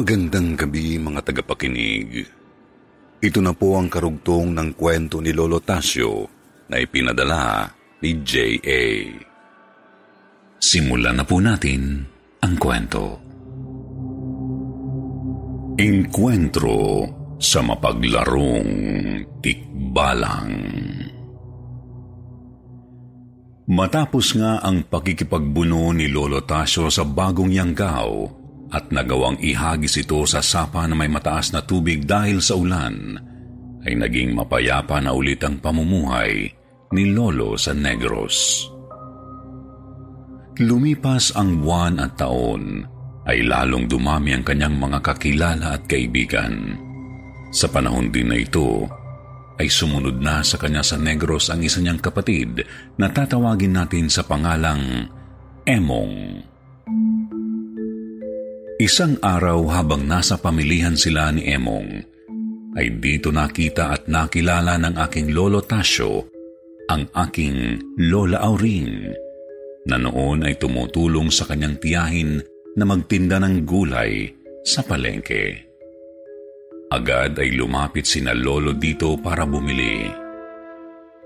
Magandang gabi mga tagapakinig. Ito na po ang karugtong ng kwento ni Lolo Tasio na ipinadala ni J.A. Simulan na po natin ang kwento. Enkwentro sa mapaglarong tikbalang. Matapos nga ang pakikipagbuno ni Lolo Tasio sa bagong Yanggao, at nagawang ihagis ito sa sapa na may mataas na tubig dahil sa ulan, ay naging mapayapa na ulit ang pamumuhay ni Lolo sa Negros. Lumipas ang buwan at taon, ay lalong dumami ang kanyang mga kakilala at kaibigan. Sa panahon din na ito, ay sumunod na sa kanya sa Negros ang isa niyang kapatid na tatawagin natin sa pangalang Emong. Isang araw habang nasa pamilihan sila ni Emong, ay dito nakita at nakilala ng aking lolo Tasyo ang aking lola Auring na noon ay tumutulong sa kanyang tiyahin na magtinda ng gulay sa palengke. Agad ay lumapit sina lolo dito para bumili.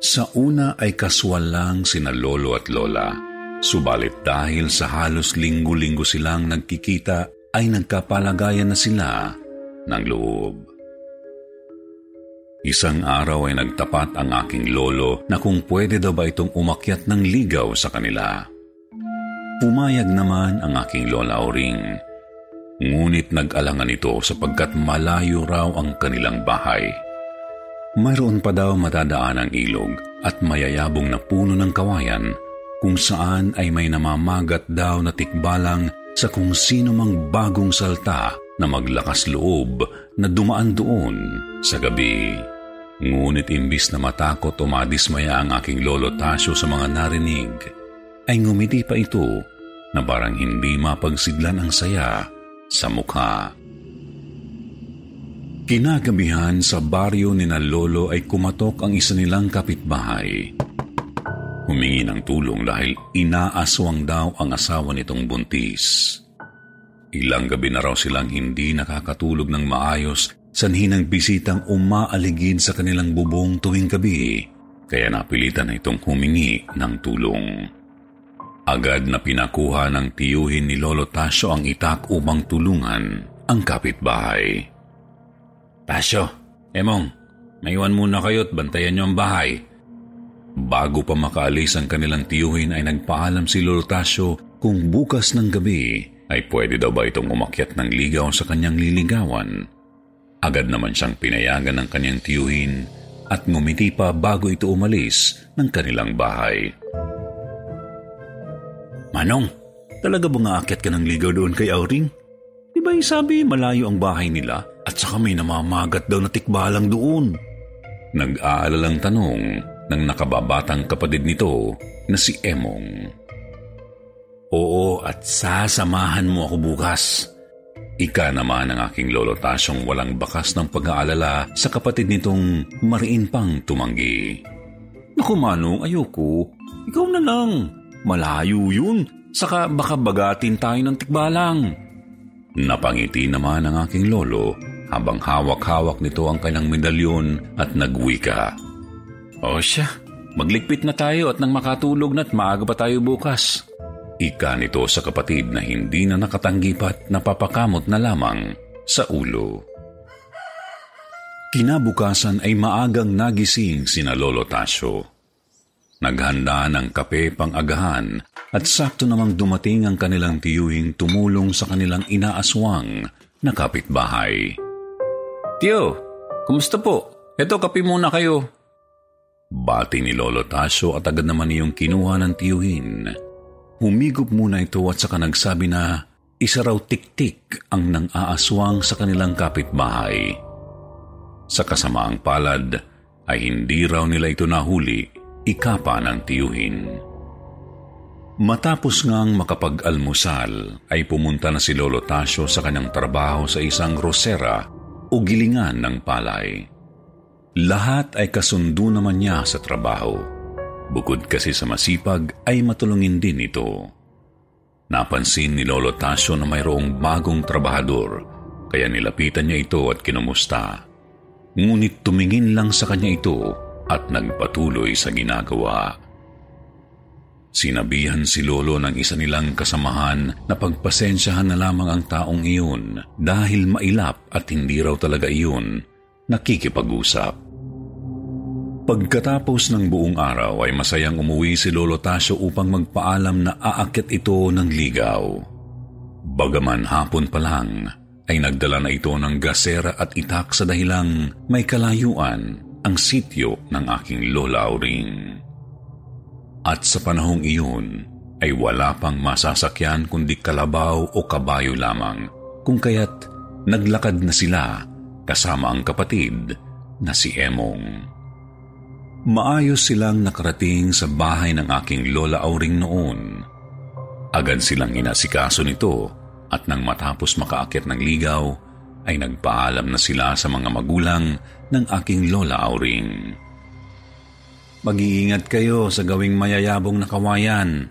Sa una ay kaswal lang sina lolo at lola, subalit dahil sa halos linggo-linggo silang nagkikita ay nagkapalagayan na sila ng loob. Isang araw ay nagtapat ang aking lolo na kung pwede daw ba itong umakyat ng ligaw sa kanila. Pumayag naman ang aking lola Auring. Ngunit nag-alangan ito sapagkat malayo raw ang kanilang bahay. Mayroon pa daw matadaan ang ilog at mayayabong na puno ng kawayan kung saan ay may namamagat daw na tikbalang sa kung sino mang bagong salta na maglakas loob na dumaan doon sa gabi. Ngunit imbis na matakot o madismaya ang aking lolo Tasyo sa mga narinig, ay ngumiti pa ito na parang hindi mapagsidlan ang saya sa mukha. Kinagabihan sa baryo ni na lolo ay kumatok ang isa nilang kapitbahay. Humingi ng tulong dahil inaaswang daw ang asawa nitong buntis. Ilang gabi na raw silang hindi nakakatulog ng maayos sanhi ng bisitang umaaligid sa kanilang bubong tuwing gabi, kaya napilitan na itong humingi ng tulong. Agad na pinakuha ng tiyuhin ni Lolo Tasyo ang itak upang tulungan ang kapitbahay. Tasyo, Emong, maiwan muna kayo at bantayan niyo ang bahay. Bago pa makaalis ang kanilang tiyuhin ay nagpaalam si Lolo Tasyo kung bukas ng gabi ay pwede daw ba itong umakyat ng ligaw sa kanyang liligawan. Agad naman siyang pinayagan ng kanyang tiyuhin at ngumiti pa bago ito umalis ng kanilang bahay. Manong, talaga bang aakyat ka ng ligaw doon kay Auring? Di ba sabi malayo ang bahay nila at saka may namamagat daw na tikbalang doon? Nag-aalalang tanong ng nakababatang kapatid nito na si Emong. Oo at sasamahan mo ako bukas. Ika naman ang aking lolo Tasyong walang bakas ng pag-aalala sa kapatid nitong mariin pang tumanggi. Naku manong, ayoko. Ikaw na lang. Malayo yun. Saka baka bagatin tayo ng tikbalang. Napangiti naman ang aking lolo habang hawak-hawak nito ang kanyang medalyon at nagwika. O siya, maglikpit na tayo at nang makatulog na't maaga pa tayo bukas. Ika nito sa kapatid na hindi na nakatanggi pa't napapakamot na lamang sa ulo. Kinabukasan ay maagang nagising sina Lolo Tasyo. Naghanda ng kape pang agahan at sakto namang dumating ang kanilang tiyuhing tumulong sa kanilang inaaswang na kapitbahay. Tiyo, kumusta po? Ito, kape muna kayo. Bati ni Lolo Tasyo at agad naman iyong kinuha ng tiyuhin. Humigop muna ito at saka nagsabi na isa raw tiktik ang nang aaswang sa kanilang kapitbahay. Sa kasamaang palad ay hindi raw nila ito nahuli ikapa ng tiyuhin. Matapos ngang makapag-almusal, ay pumunta na si Lolo Tasyo sa kanyang trabaho sa isang rosera o gilingan ng palay. Lahat ay kasundo naman niya sa trabaho. Bukod kasi sa masipag ay matulungin din ito. Napansin ni Lolo Tasyo na mayroong bagong trabahador, kaya nilapitan niya ito at kinumusta. Ngunit tumingin lang sa kanya ito at nagpatuloy sa ginagawa. Sinabihan si Lolo ng isa nilang kasamahan na pagpasensyahan na lamang ang taong iyon dahil mailap at hindi raw talaga iyon nakikipag-usap. Pagkatapos ng buong araw ay masayang umuwi si Lolo Tasyo upang magpaalam na aakyat ito ng ligaw. Bagaman hapon pa lang, ay nagdala na ito ng gasera at itak sa dahilang may kalayuan ang sityo ng aking lola Auring. At sa panahong iyon ay wala pang masasakyan kundi kalabaw o kabayo lamang, kung kaya't naglakad na sila kasama ang kapatid na si Emong. Maayos silang nakarating sa bahay ng aking lola Auring noon. Agad silang inasikaso nito at nang matapos makaakyat ng ligaw, ay nagpaalam na sila sa mga magulang ng aking lola Auring. Mag-iingat kayo sa gawing mayayabong na kawayan.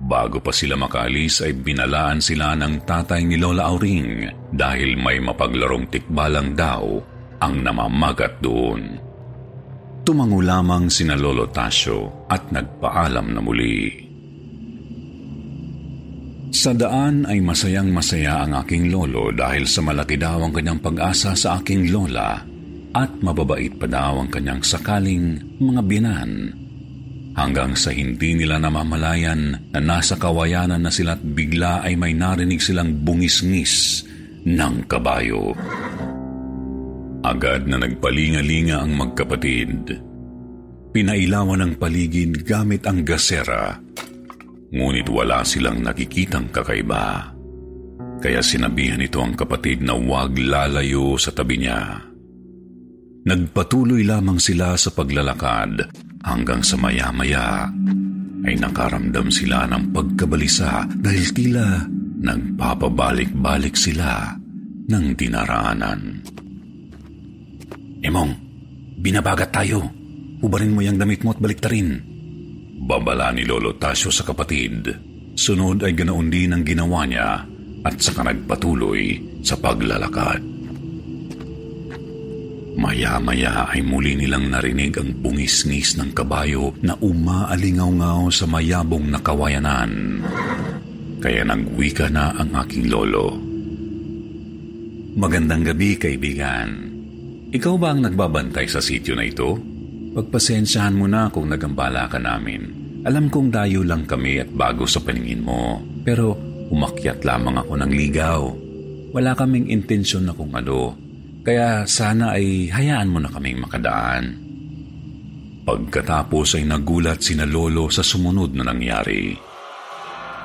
Bago pa sila makaalis ay binalaan sila ng tatay ni Lola Auring dahil may mapaglarong tikbalang daw ang namamagat doon. Tumango lamang sina Lolo Tasyo at nagpaalam na muli. Sa daan ay masayang masaya ang aking lolo dahil sa malaki daw ang kanyang pag-asa sa aking lola at mababait pa daw ang kanyang sakaling mga binan. Hanggang sa hindi nila namamalayan na nasa kawayanan na sila at bigla ay may narinig silang bungis-ngis ng kabayo. Agad na nagpalingalinga ang magkapatid. Pinailawan ang paligid gamit ang gasera Ngunit wala silang nakikitang kakaiba. Kaya sinabihan nito ang kapatid na huwag lalayo sa tabi niya. Nagpatuloy lamang sila sa paglalakad hanggang sa maya-maya ay nakaramdam sila ng pagkabalisa dahil tila nagpapabalik-balik sila ng dinaraanan. Emong, binabagat tayo. Ubarin mo yung damit mo at balik ta rin. Babala ni Lolo Tasyo sa kapatid. Sunod ay ganoon din ang ginawa niya at saka nagpatuloy sa paglalakad. Maya-maya ay muli nilang narinig ang bungis-ngis ng kabayo na umaalingaw-ngaw sa mayabong na kawayanan. Kaya nagwika na ang aking lolo. Magandang gabi, kaibigan. Ikaw ba ang nagbabantay sa sityo na ito? Pagpasensyahan mo na kung nagambala ka namin. Alam kong dayo lang kami at bago sa paningin mo. Pero umakyat lamang ako ng ligaw. Wala kaming intensyon na kung ano kaya sana ay hayaan mo na kaming makadaan. Pagkatapos ay nagulat sina Lolo sa sumunod na nangyari.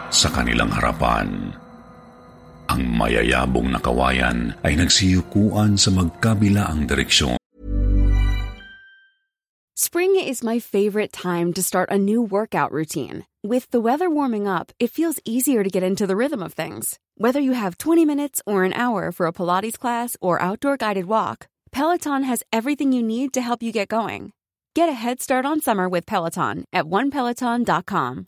Sa kanilang harapan, ang mayayabong na kawayan ay nagsiyukuan sa direksyon. Spring is my favorite time to start a new workout routine. With the weather warming up, it feels easier to get into the rhythm of things. Whether you have 20 minutes or an hour for a Pilates class or outdoor guided walk, Peloton has everything you need to help you get going. Get a head start on summer with Peloton at onepeloton.com.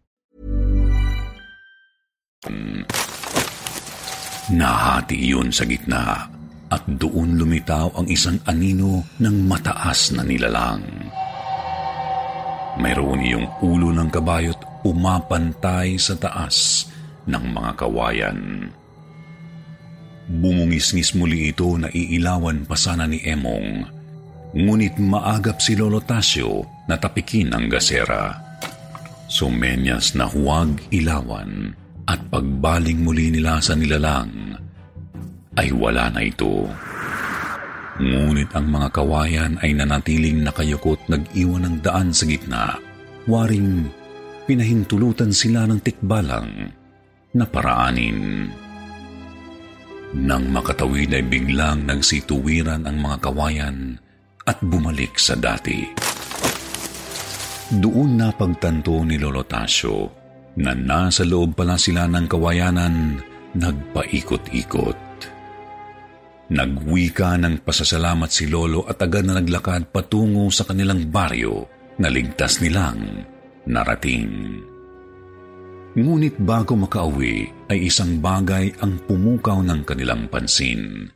Nahati yun sa gitna at doon lumitaw ang isang anino ng mataas na nilalang. Mayroon iyong ulo ng kabayot umapantay sa taas ng mga kawayan. Bumungis-ngis muli ito na iilawan pa sana ni Emong, ngunit maagap si Lolo Tasio na tapikin ang gasera. Sumenyas na huwag ilawan at pagbaling muli nila sa nilalang ay wala na ito. Ngunit ang mga kawayan ay nanatiling nakayukot nag-iwan ng daan sa gitna, waring pinahintulutan sila ng tikbalang na paraanin. Nang makatawid ay biglang nagsituwiran ang mga kawayan at bumalik sa dati. Doon na pagtanto ni Lolo Tasio na nasa loob pala sila ng kawayanan nagpaikot-ikot. Nagwika ng pasasalamat si Lolo at agad na naglakad patungo sa kanilang baryo na ligtas nilang narating. Ngunit bago makauwi ay isang bagay ang pumukaw ng kanilang pansin.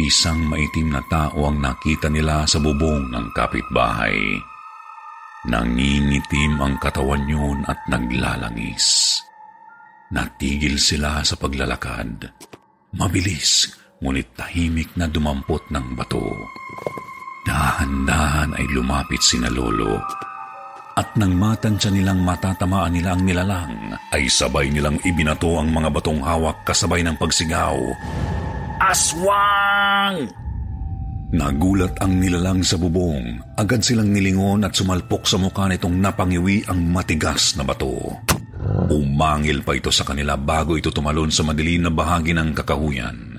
Isang maitim na tao ang nakita nila sa bubong ng kapitbahay. Nangingitim ang katawan yun at naglalangis. Natigil sila sa paglalakad. Mabilis, ngunit tahimik na dumampot ng bato. Dahan-dahan ay lumapit sina Lolo at nang matansya nilang matatamaan nila ang nilalang, ay sabay nilang ibinato ang mga batong hawak kasabay ng pagsigaw. Aswang! Nagulat ang nilalang sa bubong. Agad silang nilingon at sumalpok sa mukha nitong napangiwi ang matigas na bato. Umangil pa ito sa kanila bago ito tumalon sa madilim na bahagi ng kakahuyan.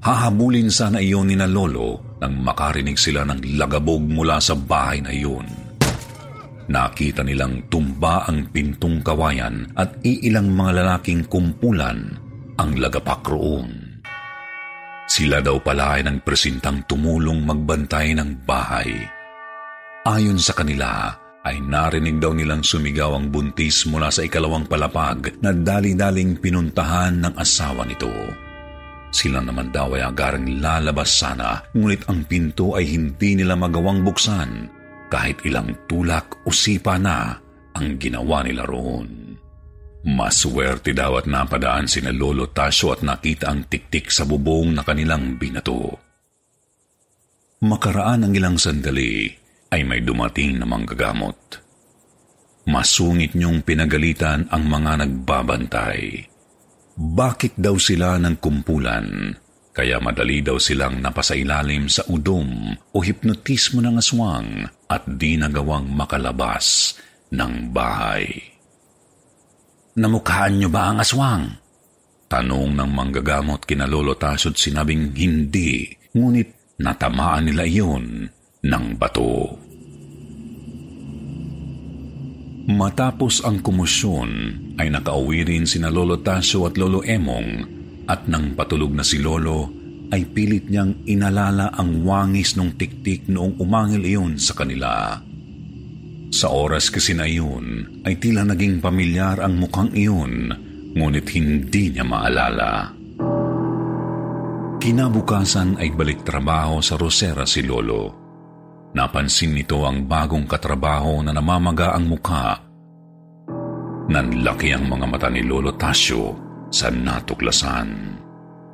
Hahabulin sana iyon ni na Lolo nang makarinig sila ng lagabog mula sa bahay na iyon. Nakita nilang tumba ang pintong kawayan at iilang mga lalaking kumpulan ang lagapak roon. Sila daw pala ay ng presintang tumulong magbantay ng bahay. Ayon sa kanila, ay narinig daw nilang sumigaw ang buntis mula sa ikalawang palapag na dali-daling pinuntahan ng asawa nito. Sila naman daw ay agarang lalabas sana, ngunit ang pinto ay hindi nila magawang buksan kahit ilang tulak o sipa na ang ginawa nila roon. Maswerte daw at napadaan sina Lolo Tasyo at nakita ang tiktik sa bubong na kanilang binato. Makaraan ang ilang sandali ay may dumating na manggagamot. Masungit niyong pinagalitan ang mga nagbabantay. Bakit daw sila ng kumpulan? Kaya madali daw silang napasailalim sa udom o hipnotismo ng aswang at di nagawang makalabas ng bahay. Namukhaan niyo ba ang aswang? Tanong ng manggagamot kina Lolo Tasod sinabing hindi, ngunit natamaan nila iyon ng bato. Matapos ang kumusyon ay nakauwi rin sina Lolo Tasyo at Lolo Emong at nang patulog na si Lolo ay pilit niyang inalala ang wangis ng tiktik noong umangil iyon sa kanila. Sa oras kasi na iyon ay tila naging pamilyar ang mukhang iyon ngunit hindi niya maalala. Kinabukasan ay balik trabaho sa Rosera si Lolo. Napansin nito ang bagong katrabaho na namamaga ang mukha. Nanlaki ang mga mata ni Lolo Tasyo sa natuklasan.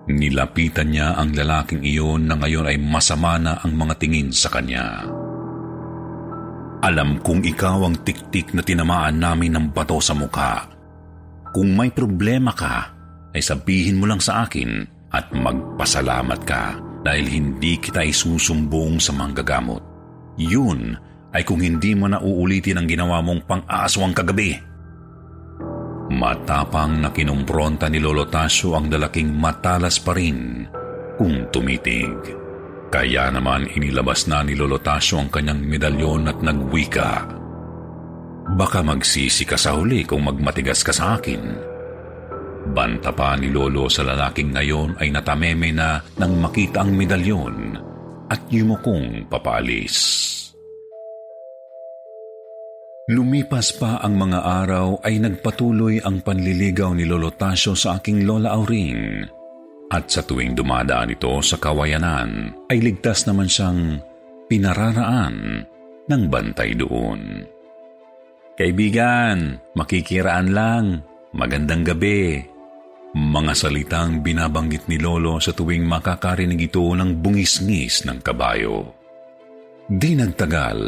Nilapitan niya ang lalaking iyon na ngayon ay masama na ang mga tingin sa kanya. Alam kong ikaw ang tiktik na tinamaan namin ng bato sa mukha. Kung may problema ka, ay sabihin mo lang sa akin at magpasalamat ka dahil hindi kita isusumbong sa manggagamot. Yun ay kung hindi mo na uulitin ang ginawa mong pang-aaswang kagabi. Matapang na kinumpronta ni Lolo Tasyo ang dalaking matalas pa rin kung tumitig. Kaya naman inilabas na ni Lolo Tasyo ang kanyang medalyon at nagwika. Baka magsisi ka sa huli kung magmatigas ka sa akin. Banta pa ni Lolo sa lalaking ngayon ay natameme na nang makita ang medalyon at yumukong papalis. Lumipas pa ang mga araw ay nagpatuloy ang panliligaw ni Lolo Tasyo sa aking Lola Auring. At sa tuwing dumadaan ito sa kawayanan, ay ligtas naman siyang pinararaan ng bantay doon. Kaibigan, makikiraan lang. Magandang gabi. Mga salitang binabanggit ni Lolo sa tuwing makakarinig ito ng bungisngis ng kabayo. Di nagtagal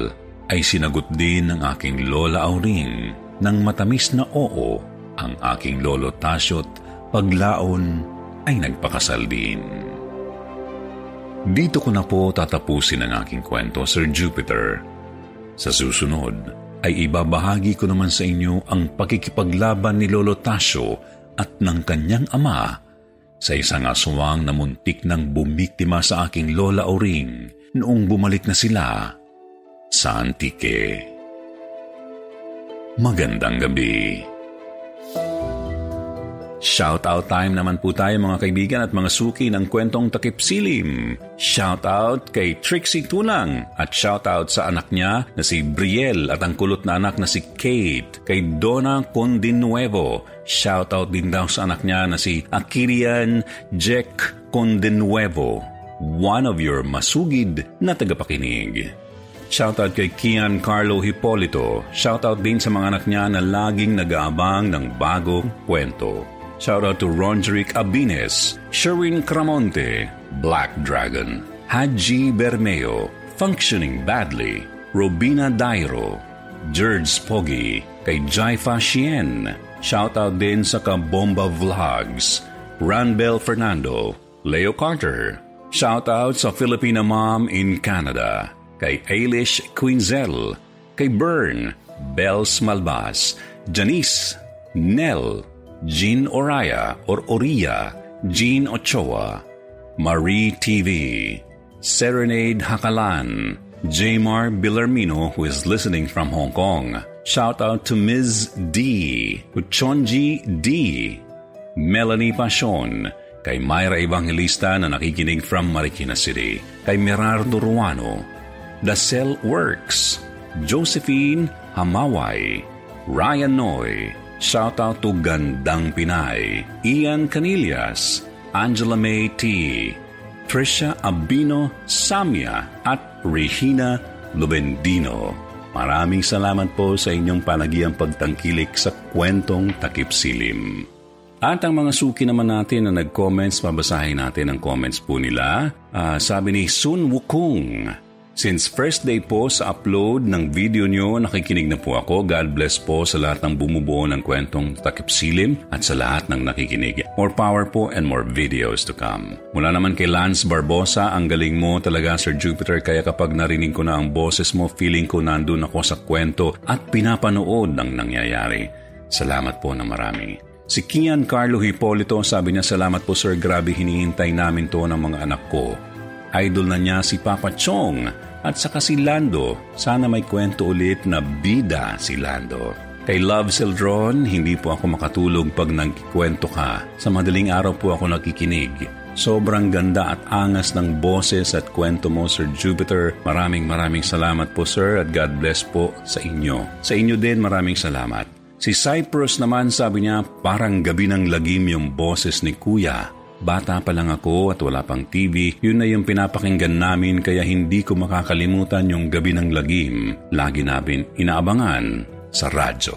ay sinagot din ng aking Lola Auring ng matamis na oo ang aking Lolo Tasyot paglaon ay nagpakasal din. Dito ko na po tatapusin ang aking kwento, Sir Jupiter. Sa susunod ay ibabahagi ko naman sa inyo ang pakikipaglaban ni Lolo Tasyo at ng kanyang ama sa isang aswang na muntik nang bumiktima sa aking lola Oring noong bumalik na sila sa Antique. Magandang gabi. Shoutout time naman po tayo mga kaibigan at mga suki ng kwentong takip silim. Shoutout kay Trixie Tunang at shoutout sa anak niya na si Brielle at ang kulot na anak na si Kate. Kay Donna Condinuevo. Shoutout din daw sa anak niya na si Akirian Jack Condinuevo. One of your masugid na tagapakinig. Shoutout kay Kian Carlo Hipolito. Shoutout din sa mga anak niya na laging nag-aabang ng bagong kwento. Shout out to Rondrick Abines, Sherwin Cramonte, Black Dragon, Haji Bermeo, Functioning Badly, Robina Dairo, George Pogi, kay Jaifa Shien. Shout out din sa Kabomba Vlogs, Ranbel Fernando, Leo Carter. Shout out sa Filipina Mom in Canada, kay Ailish Quinzel, kay Bern, Bells Malbas, Janice, Nell, Jean Oraya or Oria, Jean Ochoa, Marie TV, Serenade Hakalan, Jamar Bilarmino who is listening from Hong Kong. Shout out to Ms. D, Uchonji D, Melanie Pasion, kay Myra Evangelista na nakikinig from Marikina City, kay Merardo Ruano, Cell Works, Josephine Hamaway, Ryan Noy, Shoutout to Gandang Pinay, Ian Canillas, Angela May T., Trisha Abino Samia at Regina Lubendino. Maraming salamat po sa inyong panagiang pagtangkilik sa kwentong takip silim. At ang mga suki naman natin na nag-comments, mabasahin natin ang comments po nila. Uh, sabi ni Sun Wukong, Since first day po sa upload ng video nyo, nakikinig na po ako. God bless po sa lahat ng bumubuo ng kwentong takip silim at sa lahat ng nakikinig. More power po and more videos to come. Mula naman kay Lance Barbosa, ang galing mo talaga Sir Jupiter kaya kapag narinig ko na ang boses mo, feeling ko nandun ako sa kwento at pinapanood ng nangyayari. Salamat po na marami. Si Kian Carlo Hipolito sabi niya salamat po sir grabe hinihintay namin to ng mga anak ko Idol na niya si Papa Chong at saka si Lando. Sana may kwento ulit na bida si Lando. Kay Love Sildron, hindi po ako makatulog pag nagkikwento ka. Sa madaling araw po ako nakikinig. Sobrang ganda at angas ng boses at kwento mo, Sir Jupiter. Maraming maraming salamat po, Sir, at God bless po sa inyo. Sa inyo din, maraming salamat. Si Cyprus naman sabi niya, parang gabi ng lagim yung boses ni Kuya. Bata pa lang ako at wala pang TV, yun na yung pinapakinggan namin kaya hindi ko makakalimutan yung gabi ng lagim. Lagi namin inaabangan sa radyo.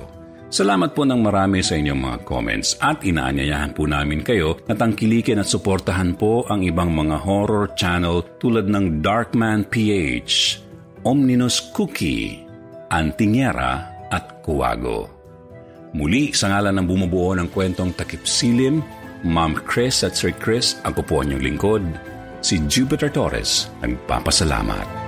Salamat po ng marami sa inyong mga comments at inaanyayahan po namin kayo na tangkilikin at suportahan po ang ibang mga horror channel tulad ng Darkman PH, Omninus Cookie, Antingera at Kuwago. Muli sa ngalan ng bumubuo ng kwentong Takip Silim, Ma'am Chris at Sir Chris, ako po ang inyong lingkod, si Jupiter Torres, nagpapasalamat.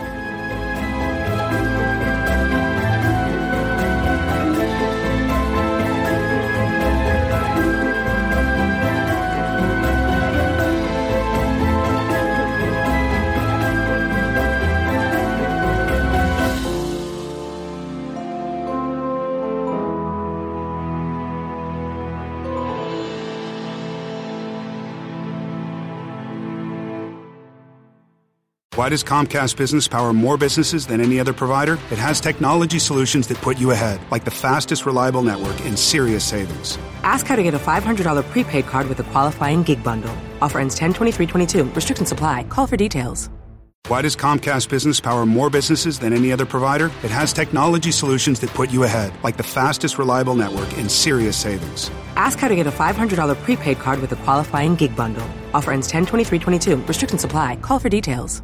Why does Comcast Business power more businesses than any other provider? It has technology solutions that put you ahead, like the fastest reliable network and serious savings. Ask how to get a $500 prepaid card with a qualifying gig bundle. Offer ends 10-23-22. Restrictions apply. Call for details. Why does Comcast Business power more businesses than any other provider? It has technology solutions that put you ahead, like the fastest reliable network and serious savings. Ask how to get a $500 prepaid card with a qualifying gig bundle. Offer ends 10-23-22. Restrictions apply. Call for details.